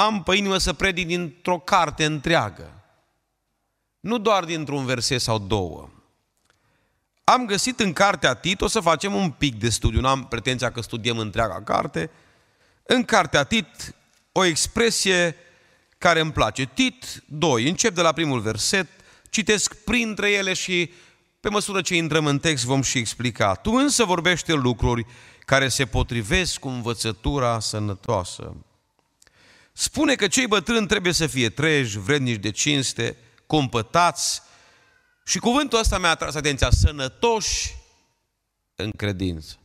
am pe inimă să predic dintr-o carte întreagă. Nu doar dintr-un verset sau două. Am găsit în cartea Tit, o să facem un pic de studiu, nu am pretenția că studiem întreaga carte, în cartea Tit o expresie care îmi place. Tit 2, încep de la primul verset, citesc printre ele și pe măsură ce intrăm în text vom și explica. Tu însă vorbește lucruri care se potrivesc cu învățătura sănătoasă. Spune că cei bătrâni trebuie să fie treji, vrednici de cinste, compătați și cuvântul ăsta mi-a atras atenția, sănătoși în credință.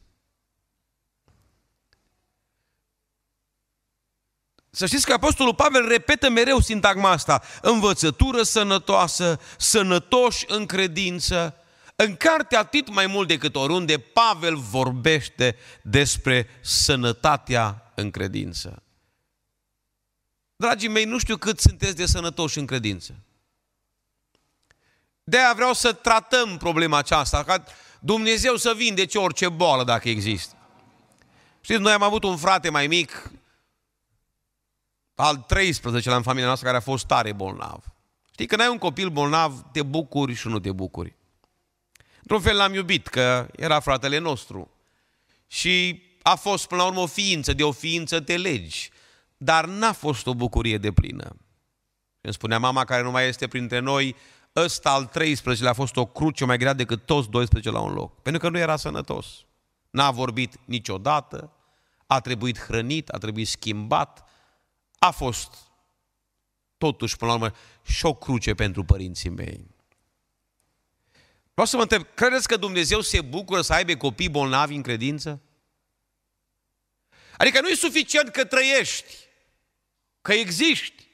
Să știți că Apostolul Pavel repetă mereu sintagma asta, învățătură sănătoasă, sănătoși în credință. În cartea Tit mai mult decât oriunde, Pavel vorbește despre sănătatea în credință. Dragii mei, nu știu cât sunteți de sănătoși în credință. De-aia vreau să tratăm problema aceasta, ca Dumnezeu să vindece orice boală dacă există. Știți, noi am avut un frate mai mic, al 13 în familia noastră, care a fost tare bolnav. Știi, când ai un copil bolnav, te bucuri și nu te bucuri. Într-un fel l-am iubit, că era fratele nostru. Și a fost, până la urmă, o ființă, de o ființă te legi. Dar n-a fost o bucurie de plină. Îmi spunea mama care nu mai este printre noi, ăsta al 13 a fost o cruce mai grea decât toți 12 la un loc. Pentru că nu era sănătos. N-a vorbit niciodată, a trebuit hrănit, a trebuit schimbat, a fost totuși, până la urmă, și o cruce pentru părinții mei. Vreau să vă întreb, credeți că Dumnezeu se bucură să aibă copii bolnavi în credință? Adică nu e suficient că trăiești, că existi,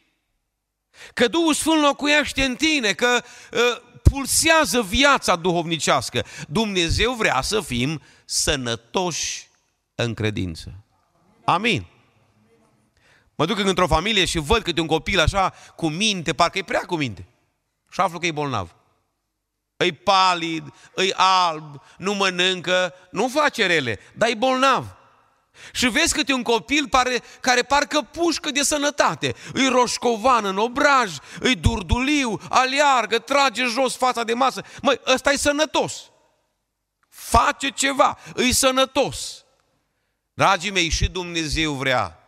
că Duhul Sfânt locuiește în tine, că uh, pulsează viața duhovnicească. Dumnezeu vrea să fim sănătoși în credință. Amin. Mă duc într-o familie și văd câte un copil așa cu minte, parcă e prea cu minte. Și aflu că e bolnav. Îi palid, îi alb, nu mănâncă, nu face rele, dar e bolnav. Și vezi câte un copil pare, care parcă pușcă de sănătate. Îi roșcovan în obraj, îi durduliu, aliargă, trage jos fața de masă. Măi, ăsta e sănătos. Face ceva, îi sănătos. Dragii mei, și Dumnezeu vrea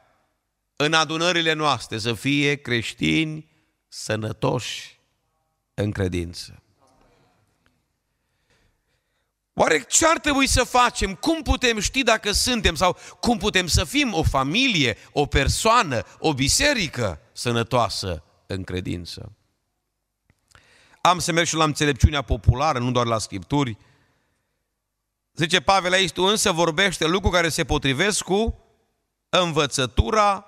în adunările noastre să fie creștini sănătoși în credință. Oare ce ar trebui să facem? Cum putem ști dacă suntem sau cum putem să fim o familie, o persoană, o biserică sănătoasă în credință? Am să merg și la înțelepciunea populară, nu doar la Scripturi. Zice Pavel aici, tu însă vorbește lucruri care se potrivesc cu învățătura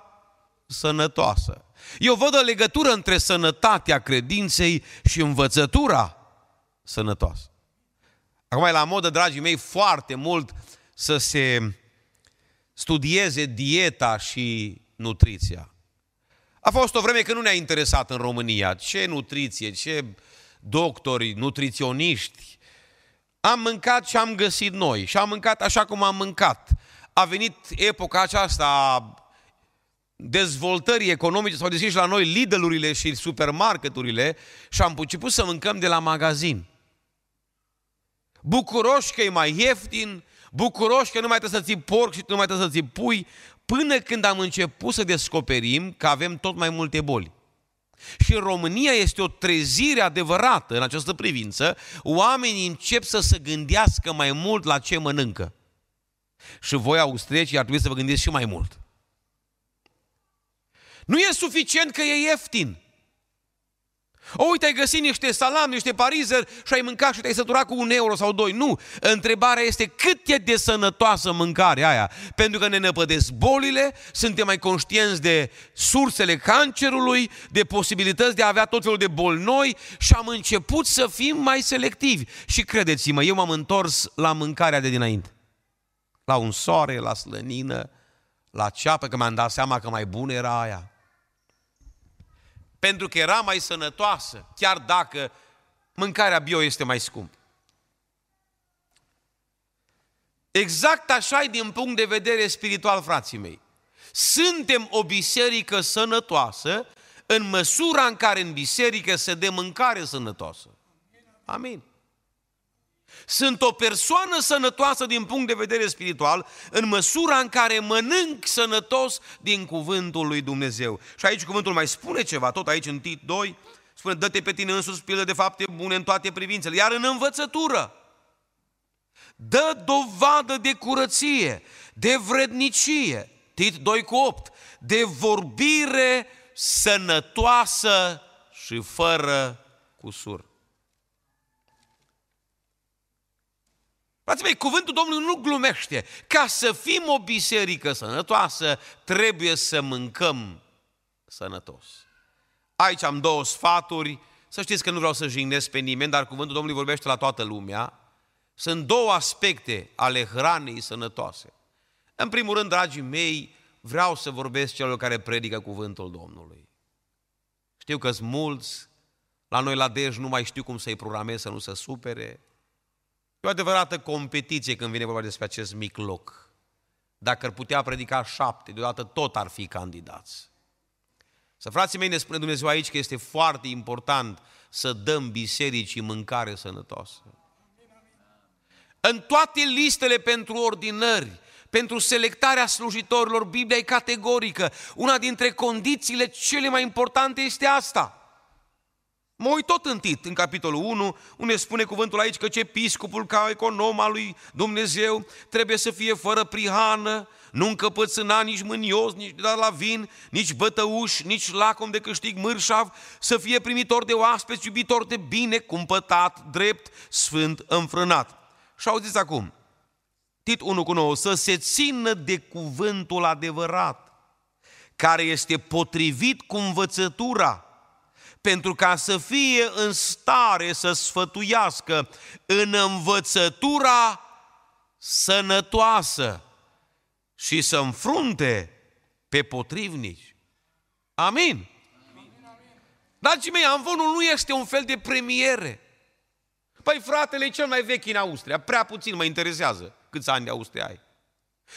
sănătoasă. Eu văd o legătură între sănătatea credinței și învățătura sănătoasă. Acum e la modă, dragii mei, foarte mult să se studieze dieta și nutriția. A fost o vreme când nu ne-a interesat în România ce nutriție, ce doctori, nutriționiști. Am mâncat și am găsit noi și am mâncat așa cum am mâncat. A venit epoca aceasta dezvoltării economice, s-au deschis la noi Lidl-urile și supermarketurile și am început să mâncăm de la magazin. Bucuroși că e mai ieftin, bucuroși că nu mai trebuie să ții porc și nu mai trebuie să ții pui, până când am început să descoperim că avem tot mai multe boli. Și în România este o trezire adevărată în această privință. Oamenii încep să se gândească mai mult la ce mănâncă. Și voi, austriecii, ar trebui să vă gândiți și mai mult. Nu e suficient că e ieftin. O, uite, ai găsit niște salam, niște parizer și ai mâncat și te-ai săturat cu un euro sau doi. Nu! Întrebarea este cât e de sănătoasă mâncarea aia. Pentru că ne năpădesc bolile, suntem mai conștienți de sursele cancerului, de posibilități de a avea tot felul de boli noi și am început să fim mai selectivi. Și credeți-mă, eu m-am întors la mâncarea de dinainte. La un soare, la slănină, la ceapă, că mi-am dat seama că mai bună era aia pentru că era mai sănătoasă, chiar dacă mâncarea bio este mai scumpă. Exact așa e din punct de vedere spiritual, frații mei. Suntem o biserică sănătoasă în măsura în care în biserică se dă mâncare sănătoasă. Amin. Sunt o persoană sănătoasă din punct de vedere spiritual în măsura în care mănânc sănătos din cuvântul lui Dumnezeu. Și aici cuvântul mai spune ceva, tot aici în Tit 2, spune, dă-te pe tine însuți pilă de fapte bune în toate privințele, iar în învățătură. Dă dovadă de curăție, de vrednicie, Tit 2 cu 8, de vorbire sănătoasă și fără cusur. Frații mei, cuvântul Domnului nu glumește. Ca să fim o biserică sănătoasă, trebuie să mâncăm sănătos. Aici am două sfaturi. Să știți că nu vreau să jignesc pe nimeni, dar cuvântul Domnului vorbește la toată lumea. Sunt două aspecte ale hranei sănătoase. În primul rând, dragii mei, vreau să vorbesc celor care predică cuvântul Domnului. Știu că sunt mulți, la noi la Dej nu mai știu cum să-i programez să nu se supere, E o adevărată competiție când vine vorba despre acest mic loc. Dacă ar putea predica șapte, deodată tot ar fi candidați. Să frații mei ne spune Dumnezeu aici că este foarte important să dăm bisericii mâncare sănătoasă. În toate listele pentru ordinări, pentru selectarea slujitorilor, Biblia e categorică. Una dintre condițiile cele mai importante este asta. Mă uit tot în Tit, în capitolul 1, unde spune cuvântul aici că episcopul ca econom al lui Dumnezeu trebuie să fie fără prihană, nu încăpățâna nici mânios, nici dat la vin, nici bătăuș, nici lacom de câștig mârșav, să fie primitor de oaspeți, iubitor de bine, cumpătat, drept, sfânt, înfrânat. Și auziți acum, Tit 1 cu 9, să se țină de cuvântul adevărat, care este potrivit cu învățătura, pentru ca să fie în stare să sfătuiască în învățătura sănătoasă și să înfrunte pe potrivnici. Amin. Dragii mei, Amvonul nu este un fel de premiere. Păi fratele e cel mai vechi în Austria, prea puțin mă interesează câți ani de Austria ai.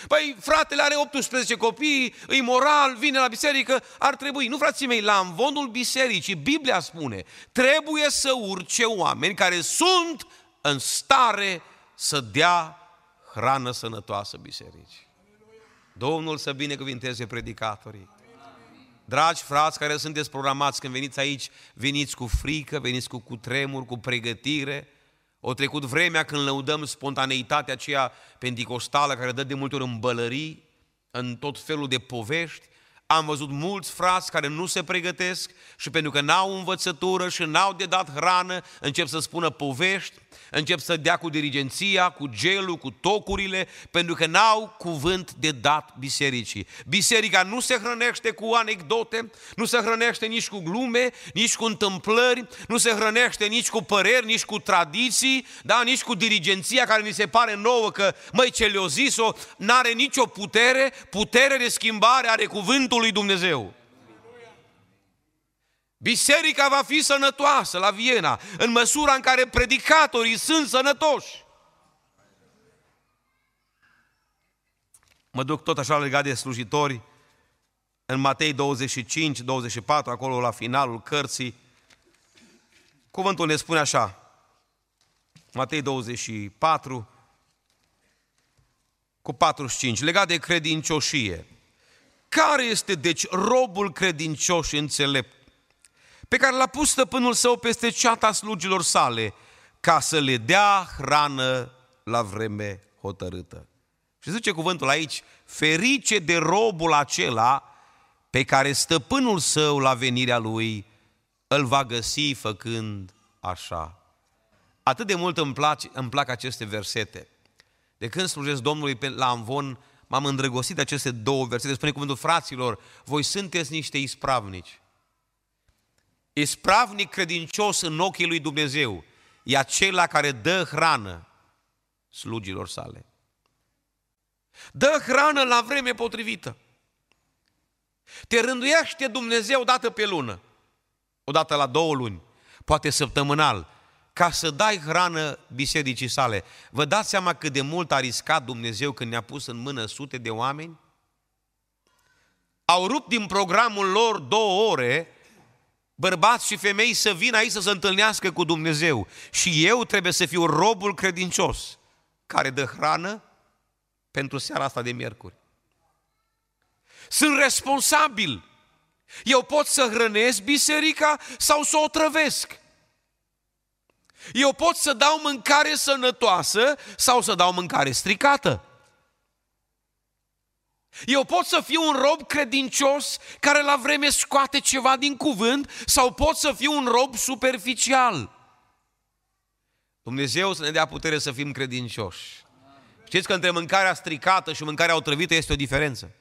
Păi fratele are 18 copii, îi moral, vine la biserică, ar trebui. Nu, frații mei, la învonul bisericii, Biblia spune, trebuie să urce oameni care sunt în stare să dea hrană sănătoasă bisericii. Domnul să binecuvinteze predicatorii. Dragi frați care sunteți programați când veniți aici, veniți cu frică, veniți cu cutremur, cu pregătire, o trecut vremea când lăudăm spontaneitatea aceea penticostală care dă de multe ori în bălării, în tot felul de povești. Am văzut mulți frați care nu se pregătesc și pentru că n-au învățătură și n-au de dat hrană, încep să spună povești, încep să dea cu dirigenția, cu gelul, cu tocurile, pentru că n-au cuvânt de dat bisericii. Biserica nu se hrănește cu anecdote, nu se hrănește nici cu glume, nici cu întâmplări, nu se hrănește nici cu păreri, nici cu tradiții, da, nici cu dirigenția care ni se pare nouă că, măi, ce le-o zis-o, n-are nicio putere, putere de schimbare are cuvântul lui Dumnezeu. Biserica va fi sănătoasă la Viena, în măsura în care predicatorii sunt sănătoși. Mă duc tot așa legat de slujitori, în Matei 25, 24, acolo la finalul cărții, cuvântul ne spune așa, Matei 24, cu 45, legat de credincioșie. Care este, deci, robul credincios și înțelept? Pe care l-a pus stăpânul său peste ceata slugilor sale, ca să le dea hrană la vreme hotărâtă. Și zice cuvântul aici, ferice de robul acela pe care stăpânul său la venirea lui îl va găsi făcând așa. Atât de mult îmi, place, îmi plac aceste versete. De când slujesc Domnului la Amvon, m-am îndrăgostit de aceste două versete. Spune cuvântul fraților, voi sunteți niște ispravnici. Ispravnic credincios în ochii lui Dumnezeu e acela care dă hrană slugilor sale. Dă hrană la vreme potrivită. Te rânduiește Dumnezeu o dată pe lună, o dată la două luni, poate săptămânal, ca să dai hrană bisericii sale. Vă dați seama cât de mult a riscat Dumnezeu când ne-a pus în mână sute de oameni? au rupt din programul lor două ore bărbați și femei să vină aici să se întâlnească cu Dumnezeu. Și eu trebuie să fiu robul credincios care dă hrană pentru seara asta de miercuri. Sunt responsabil. Eu pot să hrănesc biserica sau să o trăvesc. Eu pot să dau mâncare sănătoasă sau să dau mâncare stricată. Eu pot să fiu un rob credincios care la vreme scoate ceva din cuvânt sau pot să fiu un rob superficial. Dumnezeu să ne dea putere să fim credincioși. Știți că între mâncarea stricată și mâncarea otrăvită este o diferență.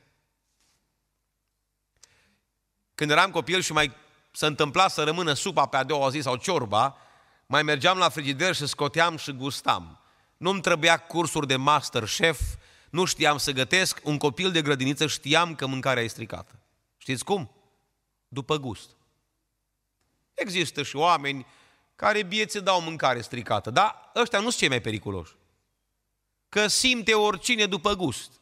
Când eram copil și mai se întâmpla să rămână supa pe a doua zi sau ciorba, mai mergeam la frigider și scoteam și gustam. Nu-mi trebuia cursuri de master chef, nu știam să gătesc, un copil de grădiniță știam că mâncarea e stricată. Știți cum? După gust. Există și oameni care bieți dau mâncare stricată, dar ăștia nu sunt cei mai periculoși. Că simte oricine după gust.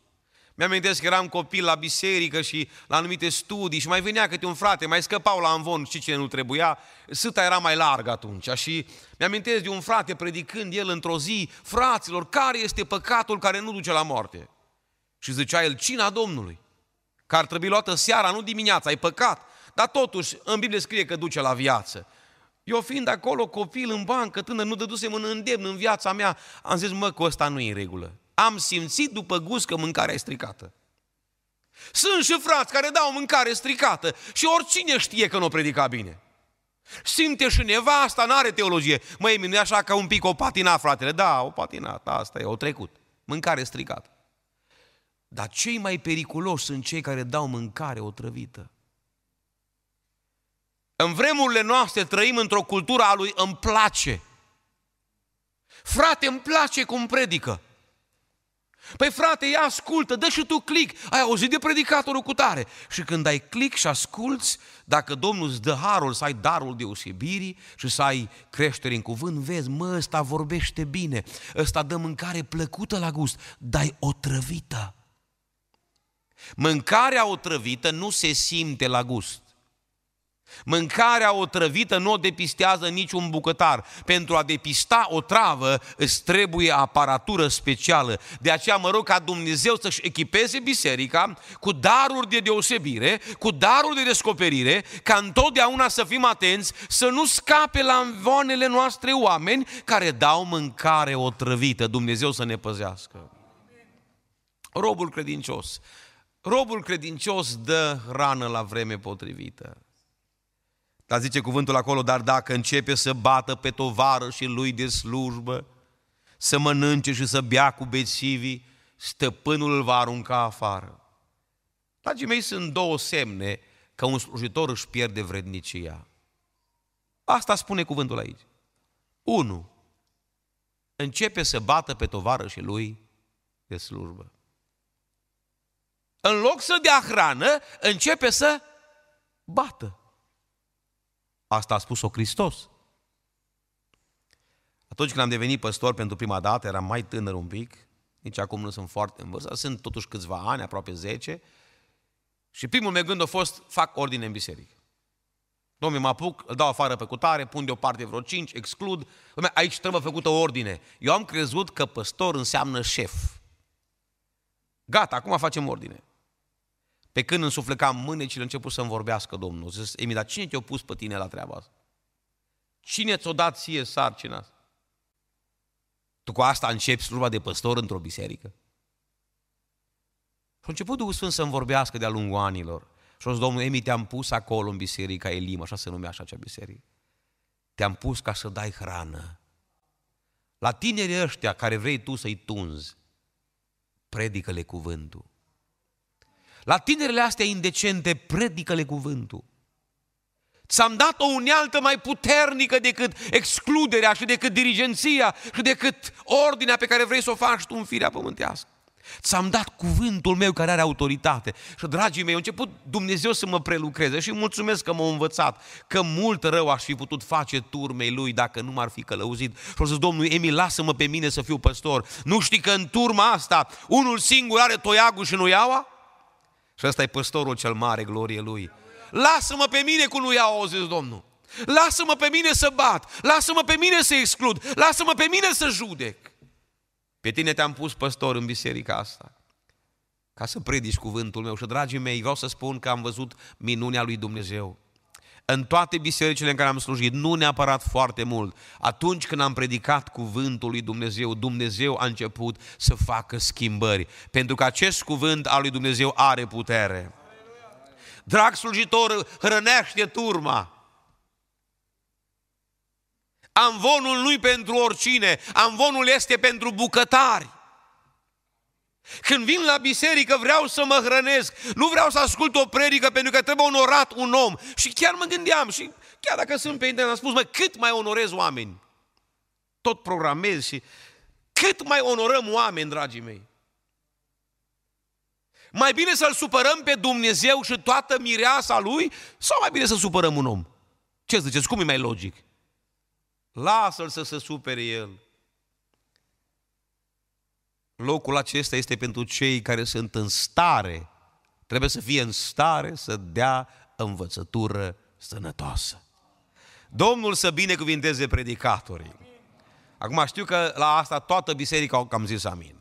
Mi-amintesc că eram copil la biserică și la anumite studii și mai venea câte un frate, mai scăpau la învon, și cine nu trebuia, sâta era mai largă atunci și mi-amintesc de un frate predicând el într-o zi, fraților, care este păcatul care nu duce la moarte? Și zicea el, cina Domnului, că ar trebui luată seara, nu dimineața, ai păcat, dar totuși în Biblie scrie că duce la viață. Eu fiind acolo copil în bancă, tânăr, nu dădusem un îndemn în viața mea, am zis, mă, că ăsta nu e în regulă am simțit după gust că mâncarea e stricată. Sunt și frați care dau mâncare stricată și oricine știe că nu o predica bine. Simte și nevasta, n-are teologie. Măi, nu e așa ca un pic o patina, fratele. Da, o patinat, asta e, o trecut. Mâncare stricată. Dar cei mai periculoși sunt cei care dau mâncare otrăvită. În vremurile noastre trăim într-o cultură a lui îmi place. Frate, îmi place cum predică. Păi frate, ia ascultă, dă și tu click. Ai auzit de predicatorul cu tare. Și când ai click și asculți, dacă Domnul îți dă harul să ai darul deosebirii și să ai creștere în cuvânt, vezi, mă, ăsta vorbește bine, ăsta dă mâncare plăcută la gust, dai o trăvită. Mâncarea otrăvită nu se simte la gust. Mâncarea otrăvită nu o depistează niciun bucătar. Pentru a depista o travă îți trebuie aparatură specială. De aceea mă rog ca Dumnezeu să-și echipeze biserica cu daruri de deosebire, cu daruri de descoperire, ca întotdeauna să fim atenți să nu scape la învoanele noastre oameni care dau mâncare otrăvită. Dumnezeu să ne păzească. Robul credincios. Robul credincios dă hrană la vreme potrivită. Dar zice cuvântul acolo, dar dacă începe să bată pe tovară și lui de slujbă, să mănânce și să bea cu bețivii, stăpânul îl va arunca afară. Dragii mei, sunt două semne că un slujitor își pierde vrednicia. Asta spune cuvântul aici. Unu, începe să bată pe tovară și lui de slujbă. În loc să dea hrană, începe să bată. Asta a spus-o Hristos. Atunci când am devenit păstor pentru prima dată, eram mai tânăr un pic, nici acum nu sunt foarte în vârstă, sunt totuși câțiva ani, aproape 10, și primul meu gând a fost, fac ordine în biserică. Domnule, mă apuc, îl dau afară pe cutare, pun deoparte vreo cinci, exclud. Dom'le, aici trebuie făcută ordine. Eu am crezut că păstor înseamnă șef. Gata, acum facem ordine. Pe când însuflecam mânecile, a început să-mi vorbească Domnul. Zis, Emi, dar cine te-a pus pe tine la treaba asta? Cine ți-a dat ție sarcina asta? Tu cu asta începi slujba de păstor într-o biserică? Și a început Duhul Sfânt să-mi vorbească de-a lungul anilor. Și a zis, Domnul, Emi, te-am pus acolo în biserica Elim, așa se numea așa acea biserică. Te-am pus ca să dai hrană. La tinerii ăștia care vrei tu să-i tunzi, predică-le cuvântul. La tinerile astea indecente, predică-le cuvântul. Ți-am dat o unealtă mai puternică decât excluderea și decât dirigenția și decât ordinea pe care vrei să o faci tu în firea pământească. Ți-am dat cuvântul meu care are autoritate. Și, dragii mei, a început Dumnezeu să mă prelucreze și mulțumesc că m-a învățat că mult rău aș fi putut face turmei lui dacă nu m-ar fi călăuzit. Și a zis, Domnul Emil, lasă-mă pe mine să fiu păstor. Nu știi că în turma asta unul singur are toiagul și nu iaua? Și ăsta e păstorul cel mare, glorie lui. Lasă-mă pe mine cu nu iau, o zis Domnul. Lasă-mă pe mine să bat, lasă-mă pe mine să exclud, lasă-mă pe mine să judec. Pe tine te-am pus păstor în biserica asta ca să predici cuvântul meu. Și, dragii mei, vreau să spun că am văzut minunea lui Dumnezeu. În toate bisericile în care am slujit, nu neapărat foarte mult, atunci când am predicat cuvântul lui Dumnezeu, Dumnezeu a început să facă schimbări. Pentru că acest cuvânt al lui Dumnezeu are putere. Drag slujitor, hrănește turma. Amvonul nu-i pentru oricine, amvonul este pentru bucătari. Când vin la biserică vreau să mă hrănesc, nu vreau să ascult o predică pentru că trebuie onorat un om. Și chiar mă gândeam și chiar dacă sunt pe internet am spus, mă, cât mai onorez oameni? Tot programez și cât mai onorăm oameni, dragii mei? Mai bine să-L supărăm pe Dumnezeu și toată mireasa Lui sau mai bine să supărăm un om? Ce ziceți? Cum e mai logic? Lasă-L să se supere El. Locul acesta este pentru cei care sunt în stare, trebuie să fie în stare să dea învățătură sănătoasă. Domnul să binecuvinteze predicatorii. Acum știu că la asta toată biserica au cam zis amin.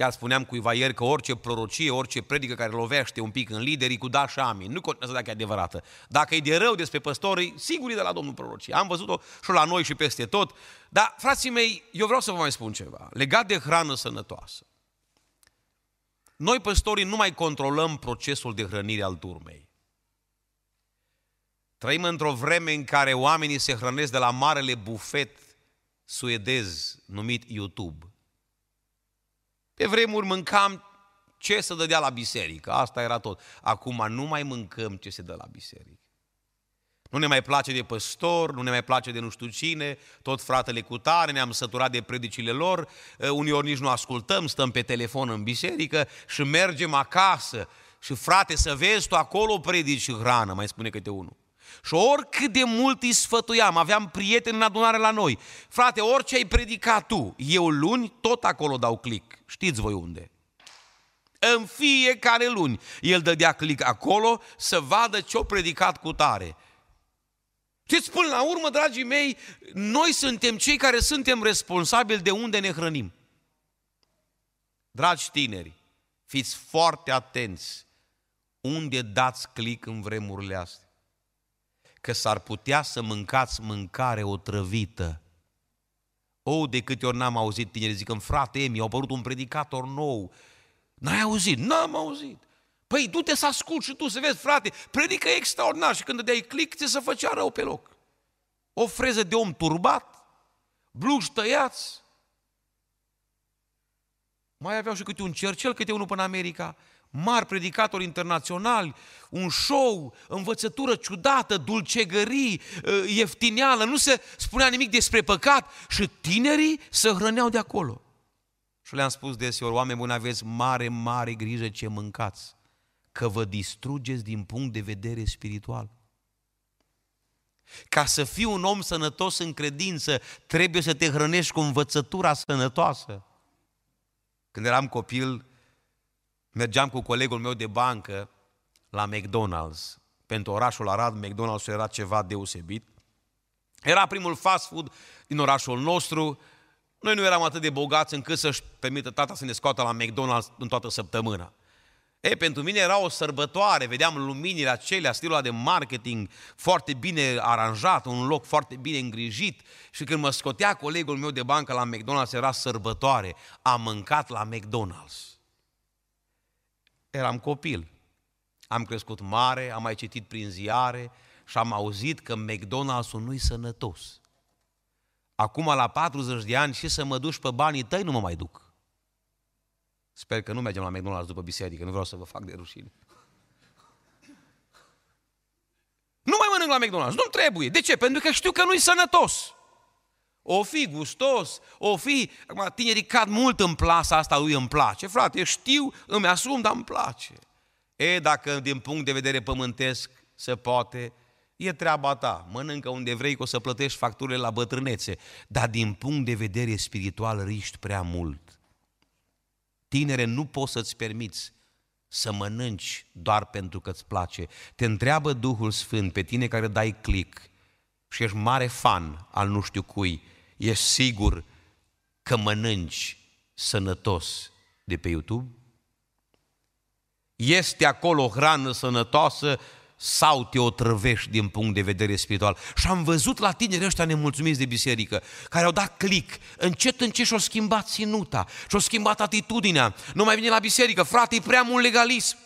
Chiar spuneam cuiva ieri că orice prorocie, orice predică care lovește un pic în liderii, cu da și amin. Nu contează dacă e adevărată. Dacă e de rău despre păstorii, sigur e de la Domnul prorocie. Am văzut-o și la noi și peste tot. Dar, frații mei, eu vreau să vă mai spun ceva. Legat de hrană sănătoasă. Noi, păstorii, nu mai controlăm procesul de hrănire al turmei. Trăim într-o vreme în care oamenii se hrănesc de la marele bufet suedez numit YouTube. Pe vremuri mâncam ce se dădea la biserică, asta era tot. Acum nu mai mâncăm ce se dă la biserică. Nu ne mai place de păstor, nu ne mai place de nu știu cine, tot fratele cu tare, ne-am săturat de predicile lor, uh, uneori nici nu ascultăm, stăm pe telefon în biserică și mergem acasă. Și frate, să vezi tu acolo predici hrană, mai spune câte unul. Și oricât de mult îi sfătuiam, aveam prieteni în adunare la noi. Frate, orice ai predicat tu, eu luni tot acolo dau click. Știți voi unde? În fiecare luni el dădea click acolo să vadă ce-o predicat cu tare. Știți, până la urmă, dragii mei, noi suntem cei care suntem responsabili de unde ne hrănim. Dragi tineri, fiți foarte atenți unde dați click în vremurile astea că s-ar putea să mâncați mâncare otrăvită. O, de câte ori n-am auzit tineri zicând, frate Emi, a apărut un predicator nou. N-ai auzit? N-am auzit. Păi du-te să asculti și tu să vezi, frate, predică extraordinar și când dai click, ți se făcea rău pe loc. O freză de om turbat, bluși tăiați. Mai aveau și câte un cercel, câte unul până în America mari predicatori internaționali, un show, învățătură ciudată, dulcegării, ă, ieftineală, nu se spunea nimic despre păcat și tinerii se hrăneau de acolo. Și le-am spus deseori, oameni buni, aveți mare, mare grijă ce mâncați, că vă distrugeți din punct de vedere spiritual. Ca să fii un om sănătos în credință, trebuie să te hrănești cu învățătura sănătoasă. Când eram copil, mergeam cu colegul meu de bancă la McDonald's. Pentru orașul Arad, McDonald's era ceva deosebit. Era primul fast food din orașul nostru. Noi nu eram atât de bogați încât să-și permită tata să ne scoată la McDonald's în toată săptămâna. E, pentru mine era o sărbătoare, vedeam luminile acelea, stilul de marketing foarte bine aranjat, un loc foarte bine îngrijit și când mă scotea colegul meu de bancă la McDonald's era sărbătoare. Am mâncat la McDonald's. Eram copil. Am crescut mare, am mai citit prin ziare și am auzit că McDonald's-ul nu-i sănătos. Acum, la 40 de ani, și să mă duci pe banii tăi, nu mă mai duc. Sper că nu mergem la McDonald's după biserică, nu vreau să vă fac de rușine. Nu mai mănânc la McDonald's, nu trebuie. De ce? Pentru că știu că nu-i sănătos. O fi gustos, o fi... Acum, tinerii cad mult în plasa asta, lui îmi place. Frate, știu, îmi asum, dar îmi place. E, dacă din punct de vedere pământesc se poate, e treaba ta. Mănâncă unde vrei că o să plătești facturile la bătrânețe. Dar din punct de vedere spiritual riști prea mult. Tinere, nu poți să-ți permiți să mănânci doar pentru că îți place. Te întreabă Duhul Sfânt pe tine care dai click și ești mare fan al nu știu cui, ești sigur că mănânci sănătos de pe YouTube? Este acolo hrană sănătoasă sau te otrăvești din punct de vedere spiritual. Și am văzut la tineri ăștia nemulțumiți de biserică, care au dat click, încet, încet și-au schimbat ținuta, și-au schimbat atitudinea. Nu mai vine la biserică, frate, e prea mult legalism.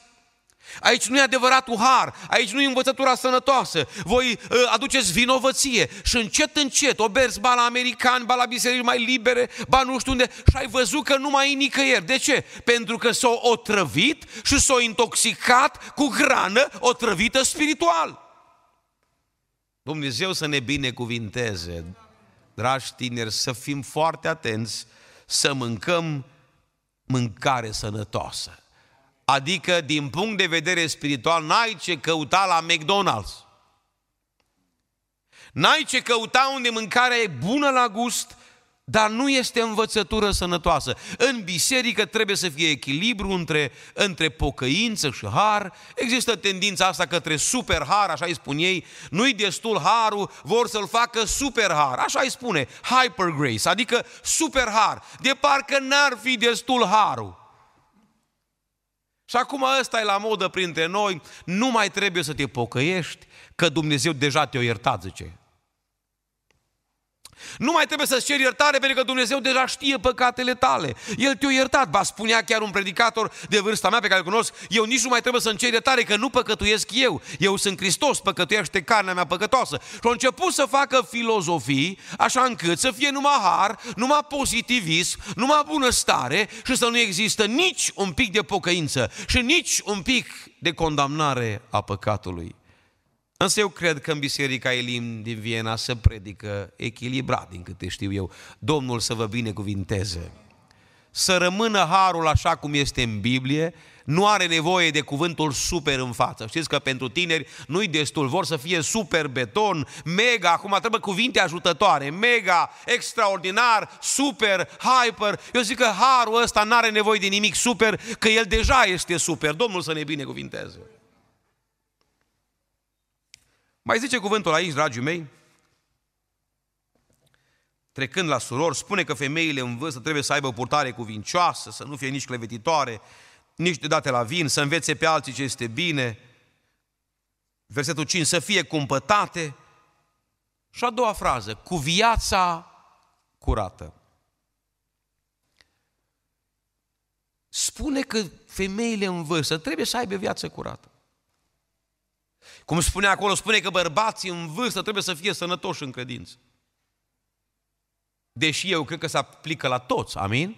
Aici nu e adevăratul har, aici nu e învățătura sănătoasă. Voi uh, aduceți vinovăție și încet, încet, o berzi ba la americani, ba la biserici mai libere, ba nu știu unde, și ai văzut că nu mai e nicăieri. De ce? Pentru că s-au otrăvit și s-au intoxicat cu hrană otrăvită spiritual. Dumnezeu să ne binecuvinteze, dragi tineri, să fim foarte atenți, să mâncăm mâncare sănătoasă. Adică, din punct de vedere spiritual, n-ai ce căuta la McDonald's. N-ai ce căuta unde mâncarea e bună la gust, dar nu este învățătură sănătoasă. În biserică trebuie să fie echilibru între, între pocăință și har. Există tendința asta către super har, așa îi spun ei. Nu-i destul harul, vor să-l facă super har. Așa îi spune, hyper grace, adică super har. De parcă n-ar fi destul harul. Și acum ăsta e la modă printre noi, nu mai trebuie să te pocăiești, că Dumnezeu deja te-a iertat, zice. Nu mai trebuie să-ți ceri iertare pentru că Dumnezeu deja știe păcatele tale. El te-a iertat. Ba spunea chiar un predicator de vârsta mea pe care îl cunosc, eu nici nu mai trebuie să-mi cer iertare că nu păcătuiesc eu. Eu sunt Hristos, păcătuiește carnea mea păcătoasă. Și a început să facă filozofii așa încât să fie numai har, numai positivism, numai bunăstare și să nu există nici un pic de pocăință și nici un pic de condamnare a păcatului. Însă eu cred că în Biserica Elim din Viena se predică echilibrat, din câte știu eu. Domnul să vă binecuvinteze. Să rămână harul așa cum este în Biblie, nu are nevoie de cuvântul super în față. Știți că pentru tineri nu-i destul, vor să fie super beton, mega, acum trebuie cuvinte ajutătoare, mega, extraordinar, super, hyper. Eu zic că harul ăsta nu are nevoie de nimic super, că el deja este super. Domnul să ne binecuvinteze. Mai zice cuvântul aici, dragii mei, trecând la surori, spune că femeile în vârstă trebuie să aibă o purtare cuvincioasă, să nu fie nici clevetitoare, nici de date la vin, să învețe pe alții ce este bine. Versetul 5, să fie cumpătate. Și a doua frază, cu viața curată. Spune că femeile în vârstă trebuie să aibă viață curată. Cum spune acolo, spune că bărbații în vârstă trebuie să fie sănătoși în credință. Deși eu cred că se aplică la toți, amin?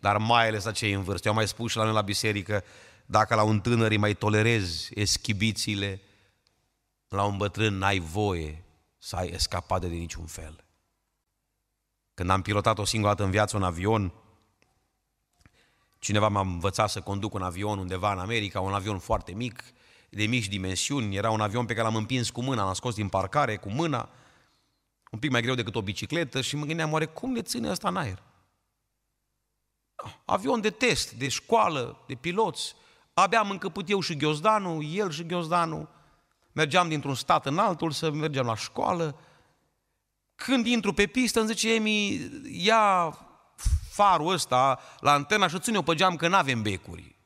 Dar mai ales la cei în vârstă. Eu am mai spus și la noi la biserică, dacă la un tânăr îi mai tolerezi eschibițiile, la un bătrân n-ai voie să ai escapade de niciun fel. Când am pilotat o singură dată în viață un avion, cineva m-a învățat să conduc un avion undeva în America, un avion foarte mic, de mici dimensiuni, era un avion pe care l-am împins cu mâna, l-am scos din parcare cu mâna, un pic mai greu decât o bicicletă și mă gândeam, oare cum le ține asta în aer? Avion de test, de școală, de piloți, abia am încăput eu și ghiozdanul, el și ghiozdanul, mergeam dintr-un stat în altul să mergem la școală, când intru pe pistă îmi zice Emi, ia farul ăsta la antena și ține-o pe geam că n-avem becuri.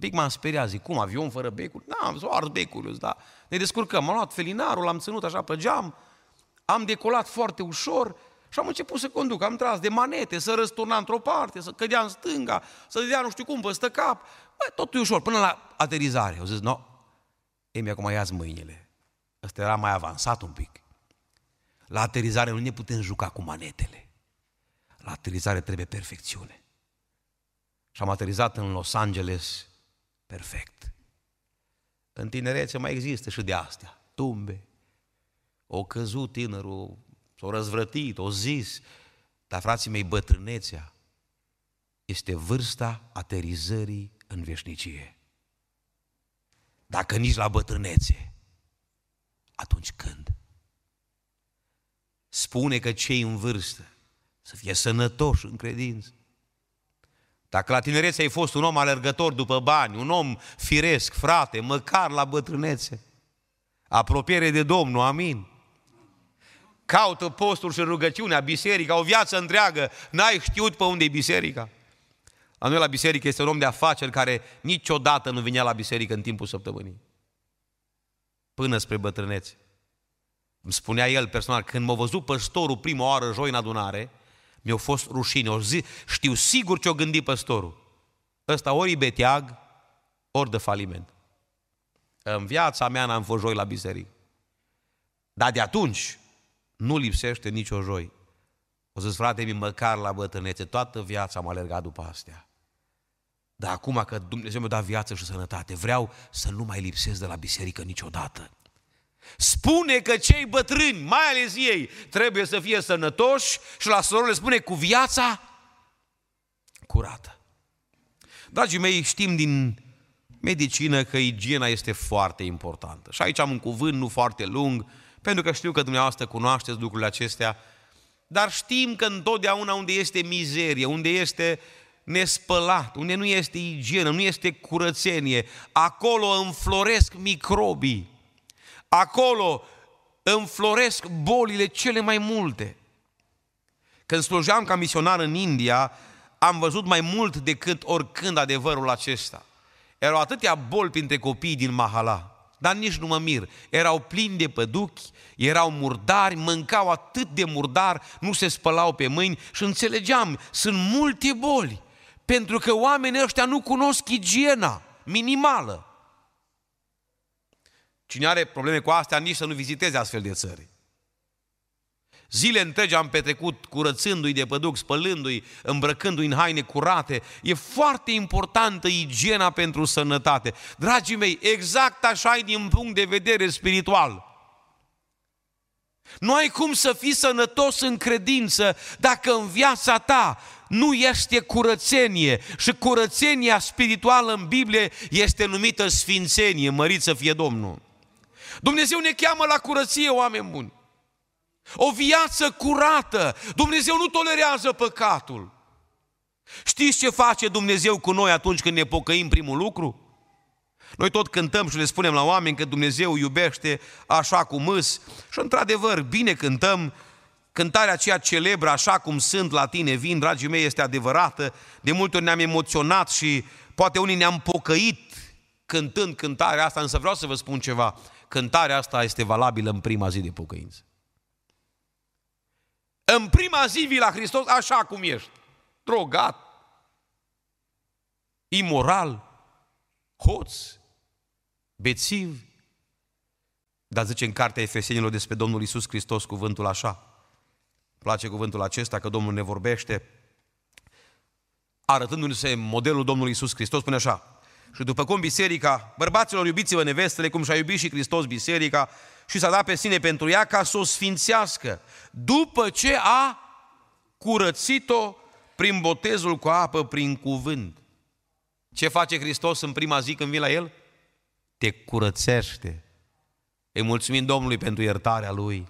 Un pic m-am speriat, zic, cum, avion fără becuri? Da, am ars becul, da. Ne descurcăm, am luat felinarul, l-am ținut așa pe geam, am decolat foarte ușor și am început să conduc. Am tras de manete, să răsturna într-o parte, să cădea în stânga, să dea nu știu cum peste cap. Băi, totul ușor, până la aterizare. Au zis, no, Emi, acum ia mâinile. Ăsta era mai avansat un pic. La aterizare nu ne putem juca cu manetele. La aterizare trebuie perfecțiune. Și am aterizat în Los Angeles perfect. În tinerețe mai există și de astea, tumbe. O căzut tânărul, s-o răzvrătit, o zis, dar frații mei, bătrânețea este vârsta aterizării în veșnicie. Dacă nici la bătrânețe, atunci când? Spune că cei în vârstă să fie sănătoși în credință, Dacă la tinerețe ai fost un om alergător după bani, un om firesc, frate, măcar la bătrânețe, apropiere de Domnul, amin. Caută postul și rugăciunea, biserica, o viață întreagă, n-ai știut pe unde e biserica. La noi la biserică este un om de afaceri care niciodată nu vinea la biserică în timpul săptămânii. Până spre bătrânețe. Îmi spunea el personal, când m-a văzut păstorul prima oară joi în adunare, mi-a fost rușine. O zi, știu sigur ce-o gândi păstorul. Ăsta ori e beteag, ori de faliment. În viața mea n-am fost joi la biserică. Dar de atunci nu lipsește nicio joi. O zis, frate, mi măcar la bătrânețe, toată viața am alergat după astea. Dar acum că Dumnezeu mi-a dat viață și sănătate, vreau să nu mai lipsesc de la biserică niciodată. Spune că cei bătrâni, mai ales ei, trebuie să fie sănătoși și la le spune cu viața curată. Dragii mei, știm din medicină că igiena este foarte importantă. Și aici am un cuvânt nu foarte lung, pentru că știu că dumneavoastră cunoașteți lucrurile acestea, dar știm că întotdeauna unde este mizerie, unde este nespălat, unde nu este igienă, nu este curățenie, acolo înfloresc microbii, acolo înfloresc bolile cele mai multe. Când slujeam ca misionar în India, am văzut mai mult decât oricând adevărul acesta. Erau atâtea boli printre copiii din Mahala, dar nici nu mă mir. Erau plini de păduchi, erau murdari, mâncau atât de murdar, nu se spălau pe mâini și înțelegeam, sunt multe boli, pentru că oamenii ăștia nu cunosc igiena minimală. Cine are probleme cu astea, nici să nu viziteze astfel de țări. Zile întregi am petrecut curățându-i de păduc, spălându-i, îmbrăcându-i în haine curate. E foarte importantă igiena pentru sănătate. Dragii mei, exact așa e din punct de vedere spiritual. Nu ai cum să fii sănătos în credință dacă în viața ta nu este curățenie. Și curățenia spirituală în Biblie este numită sfințenie, mărit să fie Domnul. Dumnezeu ne cheamă la curăție, oameni buni. O viață curată. Dumnezeu nu tolerează păcatul. Știți ce face Dumnezeu cu noi atunci când ne pocăim primul lucru? Noi tot cântăm și le spunem la oameni că Dumnezeu iubește așa cum îs și într-adevăr bine cântăm, cântarea aceea celebră așa cum sunt la tine vin, dragii mei, este adevărată, de multe ori ne-am emoționat și poate unii ne-am pocăit cântând cântarea asta, însă vreau să vă spun ceva, cântarea asta este valabilă în prima zi de pocăință. În prima zi vii la Hristos așa cum ești. Drogat, imoral, hoț, bețiv. Dar zice în cartea Efesenilor despre Domnul Isus Hristos cuvântul așa. Place cuvântul acesta că Domnul ne vorbește arătându-ne modelul Domnului Isus Hristos, spune așa, și după cum biserica, bărbaților iubiți-vă nevestele, cum și-a iubit și Hristos biserica și s-a dat pe sine pentru ea ca să o sfințească, după ce a curățit-o prin botezul cu apă, prin cuvânt. Ce face Hristos în prima zi când vii la El? Te curățește. Îi mulțumim Domnului pentru iertarea Lui.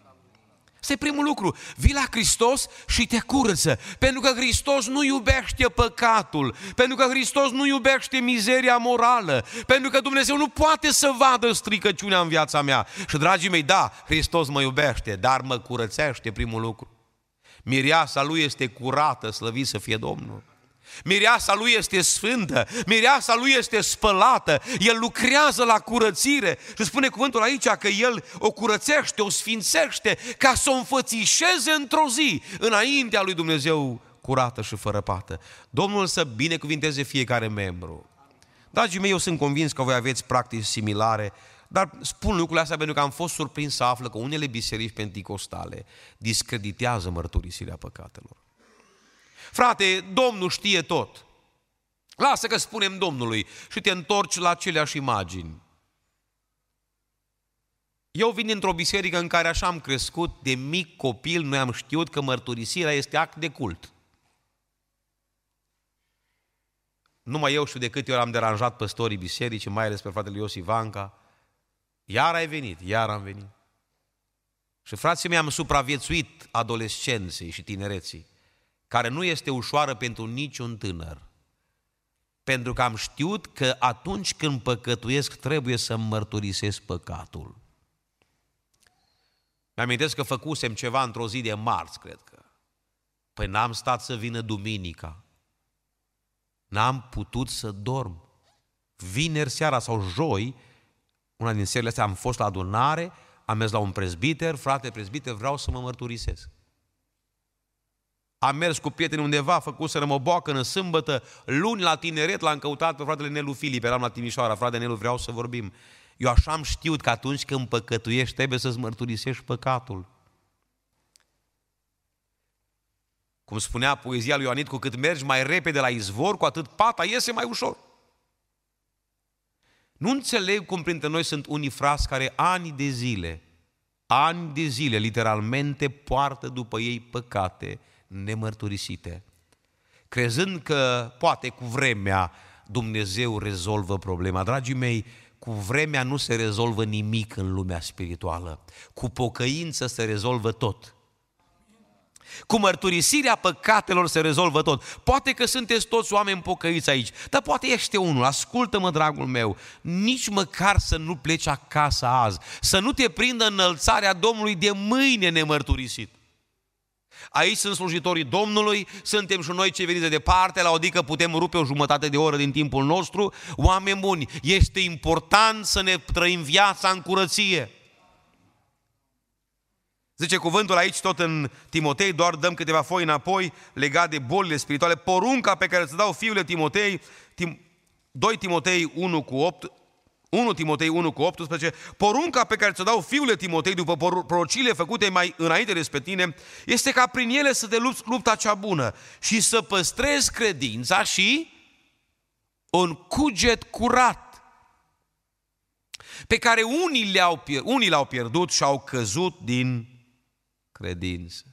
Este primul lucru. Vii la Hristos și te curăță. Pentru că Hristos nu iubește păcatul. Pentru că Hristos nu iubește mizeria morală. Pentru că Dumnezeu nu poate să vadă stricăciunea în viața mea. Și dragii mei, da, Hristos mă iubește, dar mă curățește primul lucru. Miriasa lui este curată, slăvit să fie Domnul. Mireasa lui este sfântă, mireasa lui este spălată, el lucrează la curățire și spune cuvântul aici că el o curățește, o sfințește ca să o înfățișeze într-o zi înaintea lui Dumnezeu curată și fără pată. Domnul să binecuvinteze fiecare membru. Dragii mei, eu sunt convins că voi aveți practici similare, dar spun lucrurile astea pentru că am fost surprins să află că unele biserici penticostale discreditează mărturisirea păcatelor. Frate, Domnul știe tot. Lasă că spunem Domnului și te întorci la aceleași imagini. Eu vin într-o biserică în care așa am crescut, de mic copil, noi am știut că mărturisirea este act de cult. Numai eu știu de câte ori am deranjat păstorii bisericii, mai ales pe fratele Iosif Vanca. Iar ai venit, iar am venit. Și frații mei am supraviețuit adolescenței și tinereții care nu este ușoară pentru niciun tânăr. Pentru că am știut că atunci când păcătuiesc trebuie să mărturisesc păcatul. Mi-amintesc că făcusem ceva într-o zi de marți, cred că. Păi n-am stat să vină duminica. N-am putut să dorm. Vineri seara sau joi, una din serile astea am fost la adunare, am mers la un prezbiter, frate prezbiter, vreau să mă mărturisesc. Am mers cu prieteni undeva, făcuseră o boacă în sâmbătă, luni la tineret l-am căutat pe fratele Nelu Filip, eram la Timișoara, frate Nelu, vreau să vorbim. Eu așa am știut că atunci când păcătuiești trebuie să-ți mărturisești păcatul. Cum spunea poezia lui Ioanit, cu cât mergi mai repede la izvor, cu atât pata iese mai ușor. Nu înțeleg cum printre noi sunt unii frați care ani de zile, ani de zile, literalmente, poartă după ei păcate nemărturisite, crezând că poate cu vremea Dumnezeu rezolvă problema. Dragii mei, cu vremea nu se rezolvă nimic în lumea spirituală. Cu pocăință se rezolvă tot. Cu mărturisirea păcatelor se rezolvă tot. Poate că sunteți toți oameni pocăiți aici, dar poate ești unul, ascultă-mă, dragul meu, nici măcar să nu pleci acasă azi, să nu te prindă înălțarea Domnului de mâine nemărturisit. Aici sunt slujitorii Domnului, suntem și noi cei veniți de departe, la odică putem rupe o jumătate de oră din timpul nostru. Oameni buni, este important să ne trăim viața în curăție. Zice cuvântul aici tot în Timotei, doar dăm câteva foi înapoi legat de bolile spirituale. Porunca pe care îți dau fiule Timotei, Tim, 2 Timotei 1 cu 8, 1 Timotei 1 cu 18, porunca pe care ți-o dau fiule Timotei după prorocile făcute mai înainte despre tine, este ca prin ele să te lupți lupta cea bună și să păstrezi credința și un cuget curat pe care unii le-au, unii le-au pierdut și au căzut din credință.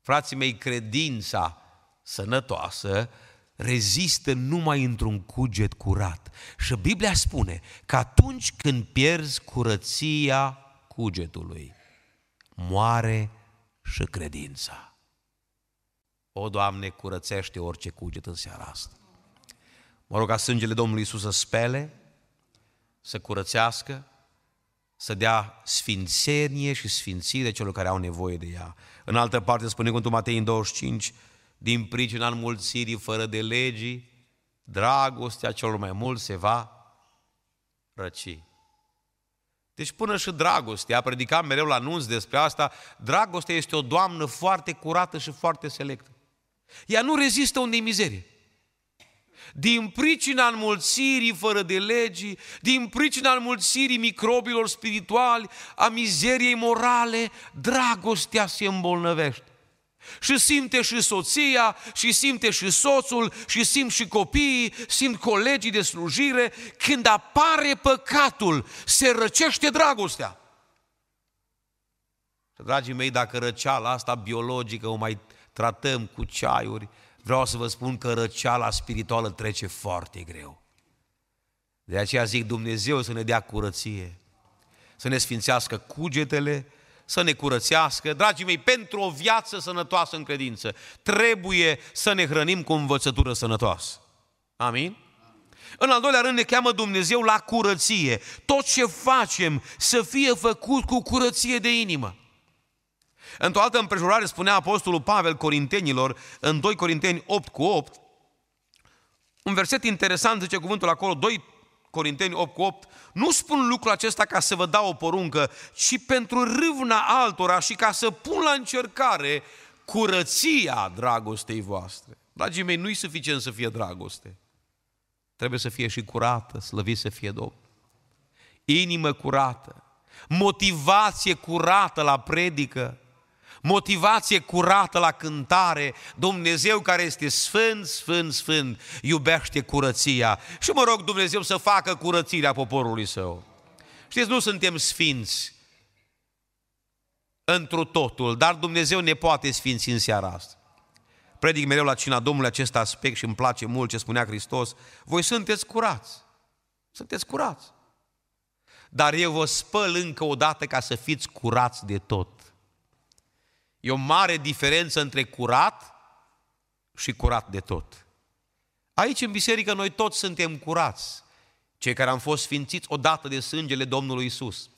Frații mei, credința sănătoasă rezistă numai într-un cuget curat. Și Biblia spune că atunci când pierzi curăția cugetului, moare și credința. O, Doamne, curățește orice cuget în seara asta. Mă rog ca sângele Domnului Isus să spele, să curățească, să dea sfințenie și sfințire celor care au nevoie de ea. În altă parte spune cuvântul Matei în 25, din pricina înmulțirii fără de legii, dragostea celor mai mult se va răci. Deci până și dragostea, predicam mereu la anunț despre asta, dragostea este o doamnă foarte curată și foarte selectă. Ea nu rezistă unde e mizerie. Din pricina înmulțirii fără de legii, din pricina înmulțirii microbilor spirituali, a mizeriei morale, dragostea se îmbolnăvește. Și simte și soția, și simte și soțul, și simt și copiii, simt colegii de slujire. Când apare păcatul, se răcește dragostea. Dragii mei, dacă răceala asta biologică o mai tratăm cu ceaiuri, vreau să vă spun că răceala spirituală trece foarte greu. De aceea zic Dumnezeu să ne dea curăție, să ne sfințească cugetele, să ne curățească. Dragii mei, pentru o viață sănătoasă în credință, trebuie să ne hrănim cu învățătură sănătoasă. Amin? În al doilea rând ne cheamă Dumnezeu la curăție. Tot ce facem să fie făcut cu curăție de inimă. Într-o altă împrejurare spunea Apostolul Pavel Corintenilor, în 2 Corinteni 8 cu 8, un verset interesant, zice cuvântul acolo, 2 Corinteni 8 cu 8, nu spun lucrul acesta ca să vă dau o poruncă, ci pentru râvna altora și ca să pun la încercare curăția dragostei voastre. Dragii mei, nu-i suficient să fie dragoste. Trebuie să fie și curată, slăvit să fie Domnul. Inimă curată, motivație curată la predică, motivație curată la cântare, Dumnezeu care este sfânt, sfânt, sfânt, iubește curăția. Și mă rog Dumnezeu să facă curățirea poporului său. Știți, nu suntem sfinți întru totul, dar Dumnezeu ne poate sfinți în seara asta. Predic mereu la cina Domnului acest aspect și îmi place mult ce spunea Hristos. Voi sunteți curați. Sunteți curați. Dar eu vă spăl încă o dată ca să fiți curați de tot. E o mare diferență între curat și curat de tot. Aici în biserică noi toți suntem curați, cei care am fost sfințiți odată de sângele Domnului Isus.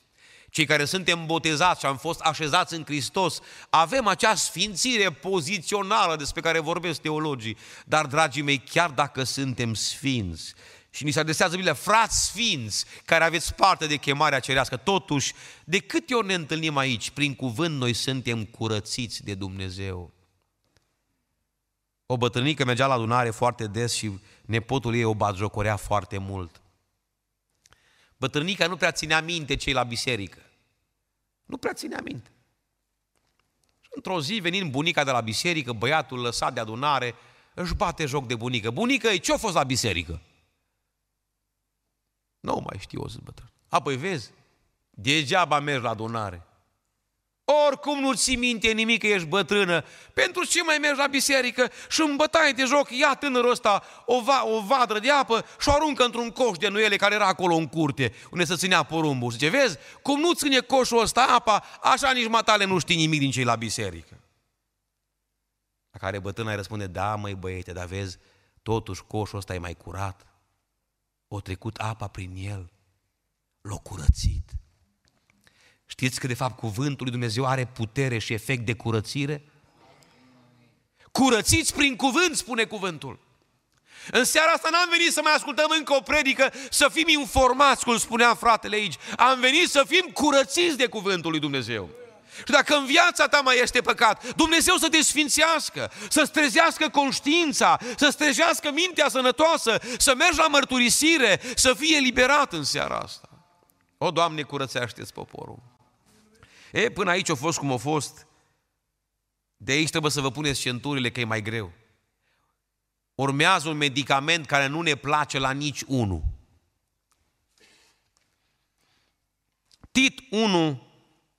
Cei care suntem botezați și am fost așezați în Hristos, avem acea sfințire pozițională despre care vorbesc teologii. Dar, dragii mei, chiar dacă suntem sfinți, și ni se adresează Biblia, frați sfinți, care aveți parte de chemarea cerească, totuși, de câte ori ne întâlnim aici, prin cuvânt noi suntem curățiți de Dumnezeu. O bătrânică mergea la adunare foarte des și nepotul ei o batjocorea foarte mult. Bătrânica nu prea ținea minte cei la biserică. Nu prea ținea minte. Și într-o zi, venind bunica de la biserică, băiatul lăsat de adunare, își bate joc de bunică. Bunică, ce-a fost la biserică? Nu mai știu, o să bătrân. Apoi vezi, degeaba mergi la adunare. Oricum nu ți minte nimic că ești bătrână. Pentru ce mai mergi la biserică și în bătaie de joc ia tânărul ăsta o, va, o vadră de apă și o aruncă într-un coș de nuiele care era acolo în curte, unde se ținea porumbul. Și ce vezi, cum nu ține coșul ăsta apa, așa nici matale nu știi nimic din cei la biserică. La care bătrâna îi răspunde, da măi băiete, dar vezi, totuși coșul ăsta e mai curat. O trecut apa prin el, l-a curățit. Știți că de fapt cuvântul lui Dumnezeu are putere și efect de curățire? Curățiți prin cuvânt, spune cuvântul. În seara asta n-am venit să mai ascultăm încă o predică, să fim informați, cum spunea fratele aici. Am venit să fim curățiți de cuvântul lui Dumnezeu. Și dacă în viața ta mai este păcat, Dumnezeu să te sfințească, să-ți trezească conștiința, să-ți trezească mintea sănătoasă, să mergi la mărturisire, să fie eliberat în seara asta. O, Doamne, curățește-ți poporul. E, până aici a fost cum a fost. De aici trebuie să vă puneți centurile că e mai greu. Urmează un medicament care nu ne place la nici unul. Tit 1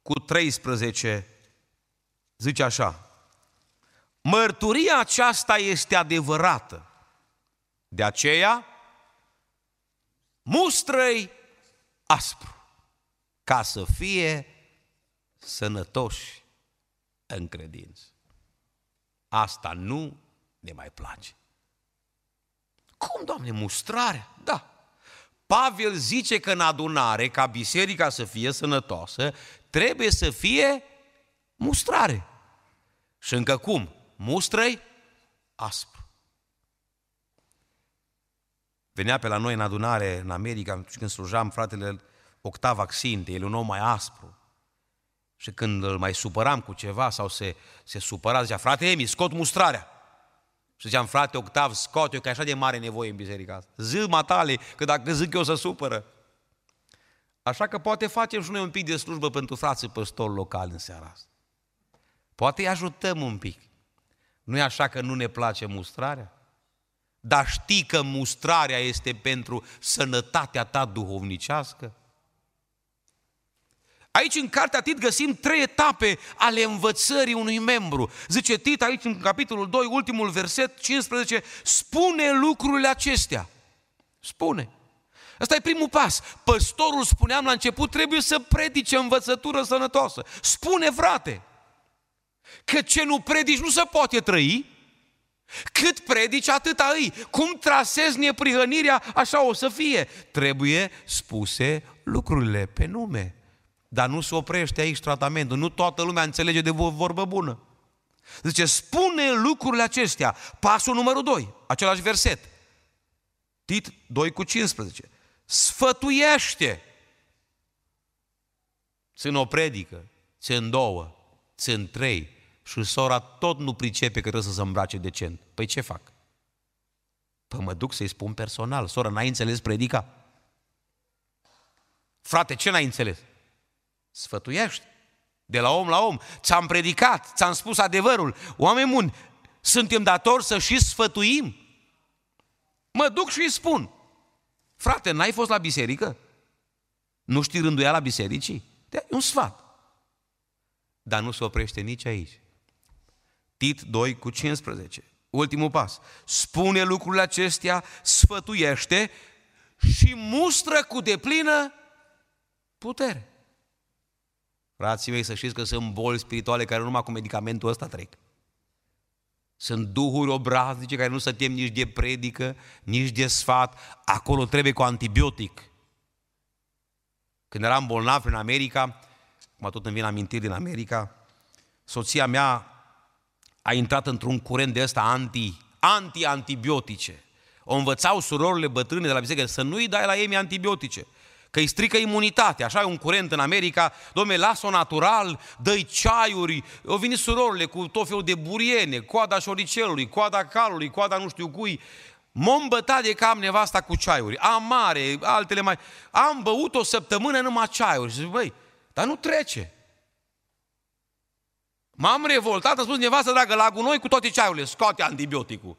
cu 13 zice așa. Mărturia aceasta este adevărată. De aceea, mustră-i aspru, ca să fie sănătoși în credință. Asta nu ne mai place. Cum, Doamne, mustrarea? Da. Pavel zice că în adunare, ca biserica să fie sănătoasă, trebuie să fie mustrare. Și încă cum? Mustrăi aspru. Venea pe la noi în adunare în America, când slujam fratele Octav Axinte, el e un om mai aspru. Și când îl mai supăram cu ceva sau se, se supăra, zicea, frate Emi, scot mustrarea. Și ziceam, frate Octav, scot eu, că așa de mare nevoie în biserica asta. Zi matale, că dacă zic eu să supără. Așa că poate facem și noi un pic de slujbă pentru frații păstori locali în seara asta. Poate îi ajutăm un pic. Nu e așa că nu ne place mustrarea? Dar știi că mustrarea este pentru sănătatea ta duhovnicească? Aici în cartea Tit găsim trei etape ale învățării unui membru. Zice Tit aici în capitolul 2, ultimul verset 15, spune lucrurile acestea. Spune. Asta e primul pas. Păstorul, spuneam la început, trebuie să predice învățătură sănătoasă. Spune, frate, că ce nu predici nu se poate trăi, cât predici, atâta îi. Cum trasezi neprihănirea, așa o să fie. Trebuie spuse lucrurile pe nume. Dar nu se oprește aici tratamentul. Nu toată lumea înțelege de vorbă bună. Zice, spune lucrurile acestea. Pasul numărul 2, același verset. Tit 2 cu 15. Sfătuiește. Țin o predică, țin două, țin trei și sora tot nu pricepe că trebuie să se îmbrace decent. Păi ce fac? Păi mă duc să-i spun personal. Sora, n-ai înțeles predica? Frate, ce n-ai înțeles? Sfătuiești. De la om la om. Ți-am predicat, ți-am spus adevărul. Oameni buni, suntem datori să și sfătuim. Mă duc și îi spun. Frate, n-ai fost la biserică? Nu știi rânduia la bisericii? De e un sfat. Dar nu se oprește nici aici. Tit 2 cu 15. Ultimul pas. Spune lucrurile acestea, sfătuiește și mustră cu deplină putere. Frații mei, să știți că sunt boli spirituale care numai cu medicamentul ăsta trec. Sunt duhuri obraznice care nu să tem nici de predică, nici de sfat. Acolo trebuie cu antibiotic. Când eram bolnav în America, mă tot îmi vin amintiri din America, soția mea a intrat într-un curent de ăsta anti, anti-antibiotice. O învățau surorile bătrâne de la biserică să nu-i dai la ei antibiotice că îi strică imunitatea. Așa e un curent în America, domne, las-o natural, dă ceaiuri. Au venit surorile cu tot felul de buriene, coada șoricelului, coada calului, coada nu știu cui. M-am bătat de cam nevasta cu ceaiuri, amare, altele mai... Am băut o săptămână numai ceaiuri. Și zic, băi, dar nu trece. M-am revoltat, a spus nevasta, dragă, la gunoi cu toate ceaiurile, scoate antibioticul.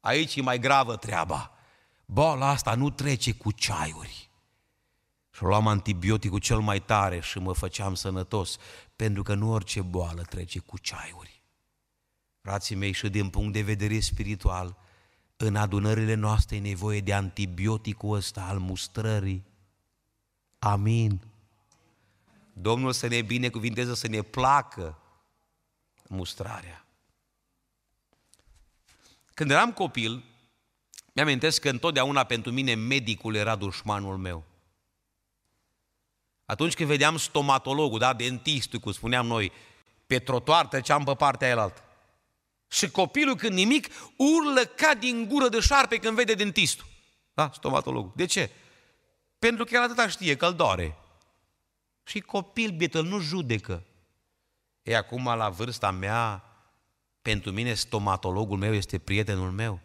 Aici e mai gravă treaba. Boala asta nu trece cu ceaiuri. Și luam antibioticul cel mai tare și mă făceam sănătos, pentru că nu orice boală trece cu ceaiuri. Frații mei, și din punct de vedere spiritual, în adunările noastre e nevoie de antibioticul ăsta al mustrării. Amin. Domnul să ne binecuvinteze, să ne placă mustrarea. Când eram copil, mi-amintesc că întotdeauna pentru mine medicul era dușmanul meu. Atunci când vedeam stomatologul, da, dentistul, cum spuneam noi, pe trotuar treceam pe partea aia altă. Și copilul când nimic urlă ca din gură de șarpe când vede dentistul. Da, stomatologul. De ce? Pentru că el atâta știe că îl doare. Și copil bietul nu judecă. E acum la vârsta mea, pentru mine stomatologul meu este prietenul meu.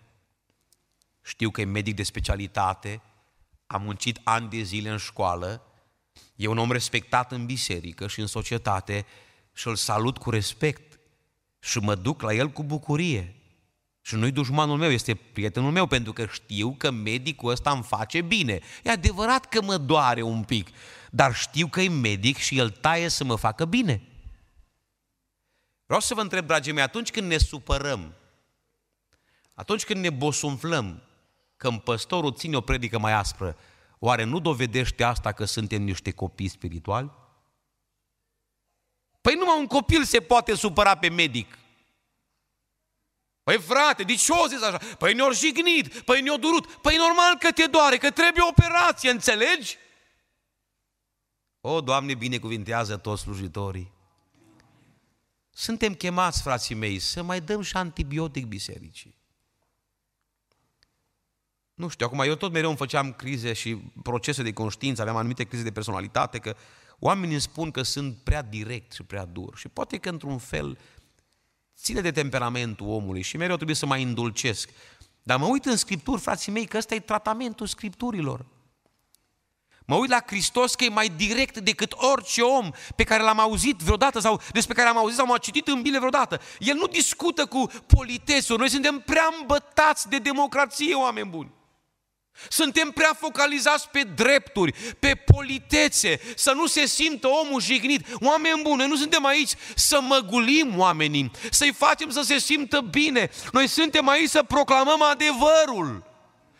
Știu că e medic de specialitate, am muncit ani de zile în școală, e un om respectat în biserică și în societate și îl salut cu respect și mă duc la el cu bucurie. Și nu-i dușmanul meu, este prietenul meu, pentru că știu că medicul ăsta îmi face bine. E adevărat că mă doare un pic, dar știu că e medic și el taie să mă facă bine. Vreau să vă întreb, dragii mei, atunci când ne supărăm, atunci când ne bosunflăm, că păstorul ține o predică mai aspră, oare nu dovedește asta că suntem niște copii spirituali? Păi numai un copil se poate supăra pe medic. Păi frate, de ce o zis așa? Păi ne-au jignit, păi ne-au durut, păi normal că te doare, că trebuie operație, înțelegi? O, Doamne, binecuvintează toți slujitorii. Suntem chemați, frații mei, să mai dăm și antibiotic bisericii. Nu știu, acum eu tot mereu îmi făceam crize și procese de conștiință, aveam anumite crize de personalitate, că oamenii îmi spun că sunt prea direct și prea dur. Și poate că într-un fel ține de temperamentul omului și mereu trebuie să mai îndulcesc. Dar mă uit în Scripturi, frații mei, că ăsta e tratamentul Scripturilor. Mă uit la Hristos că e mai direct decât orice om pe care l-am auzit vreodată sau despre care am auzit sau am citit în Biblie vreodată. El nu discută cu politețuri. Noi suntem prea îmbătați de democrație, oameni buni. Suntem prea focalizați pe drepturi, pe politețe, să nu se simtă omul jignit. Oameni buni, nu suntem aici să măgulim oamenii, să-i facem să se simtă bine. Noi suntem aici să proclamăm adevărul.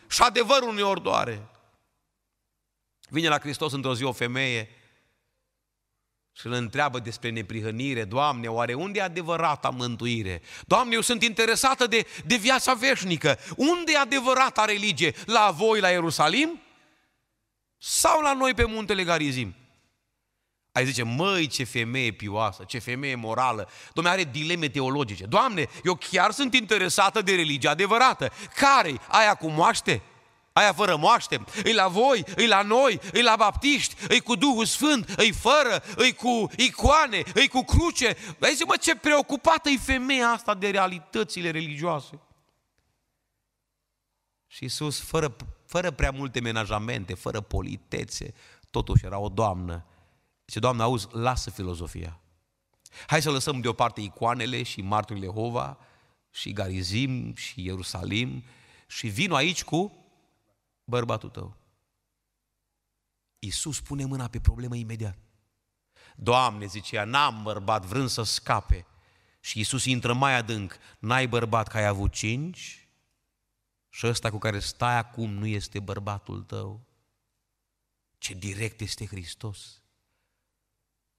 Și adevărul ne doare. Vine la Hristos într-o zi o femeie și îl întreabă despre neprihănire, Doamne, oare unde e adevărata mântuire? Doamne, eu sunt interesată de, de viața veșnică. Unde e adevărata religie? La voi, la Ierusalim? Sau la noi pe muntele Garizim? Ai zice, măi, ce femeie pioasă, ce femeie morală. Doamne, are dileme teologice. Doamne, eu chiar sunt interesată de religia adevărată. Care? Aia cu moaște? Aia fără moaște, îi la voi, îi la noi, îi la baptiști, îi cu Duhul Sfânt, îi fără, îi cu icoane, îi cu cruce. Vezi, mă, ce preocupată e femeia asta de realitățile religioase. Și Iisus, fără, fără prea multe menajamente, fără politețe, totuși era o doamnă. Zice, Doamne, auzi, lasă filozofia. Hai să lăsăm deoparte icoanele și marturile Hova și Garizim și Ierusalim și vin aici cu bărbatul tău. Iisus pune mâna pe problemă imediat. Doamne, zicea, n-am bărbat vrând să scape. Și Iisus intră mai adânc. N-ai bărbat că ai avut cinci? Și ăsta cu care stai acum nu este bărbatul tău. Ce direct este Hristos.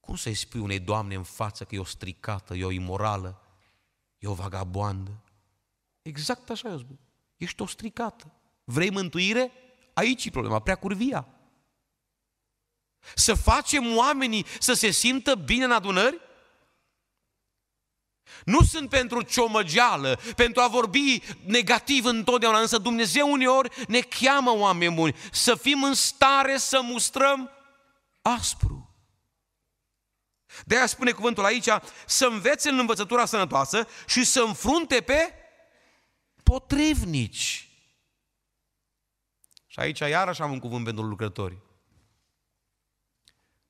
Cum să-i spui unei doamne în față că e o stricată, e o imorală, e o vagabondă? Exact așa eu spun. Ești o stricată. Vrei mântuire? Aici e problema, prea curvia. Să facem oamenii să se simtă bine în adunări? Nu sunt pentru ciomăgeală, pentru a vorbi negativ întotdeauna, însă Dumnezeu uneori ne cheamă oameni buni să fim în stare să mustrăm aspru. De aia spune cuvântul aici, să învețe în învățătura sănătoasă și să înfrunte pe potrivnici. Și aici iarăși am un cuvânt pentru lucrători.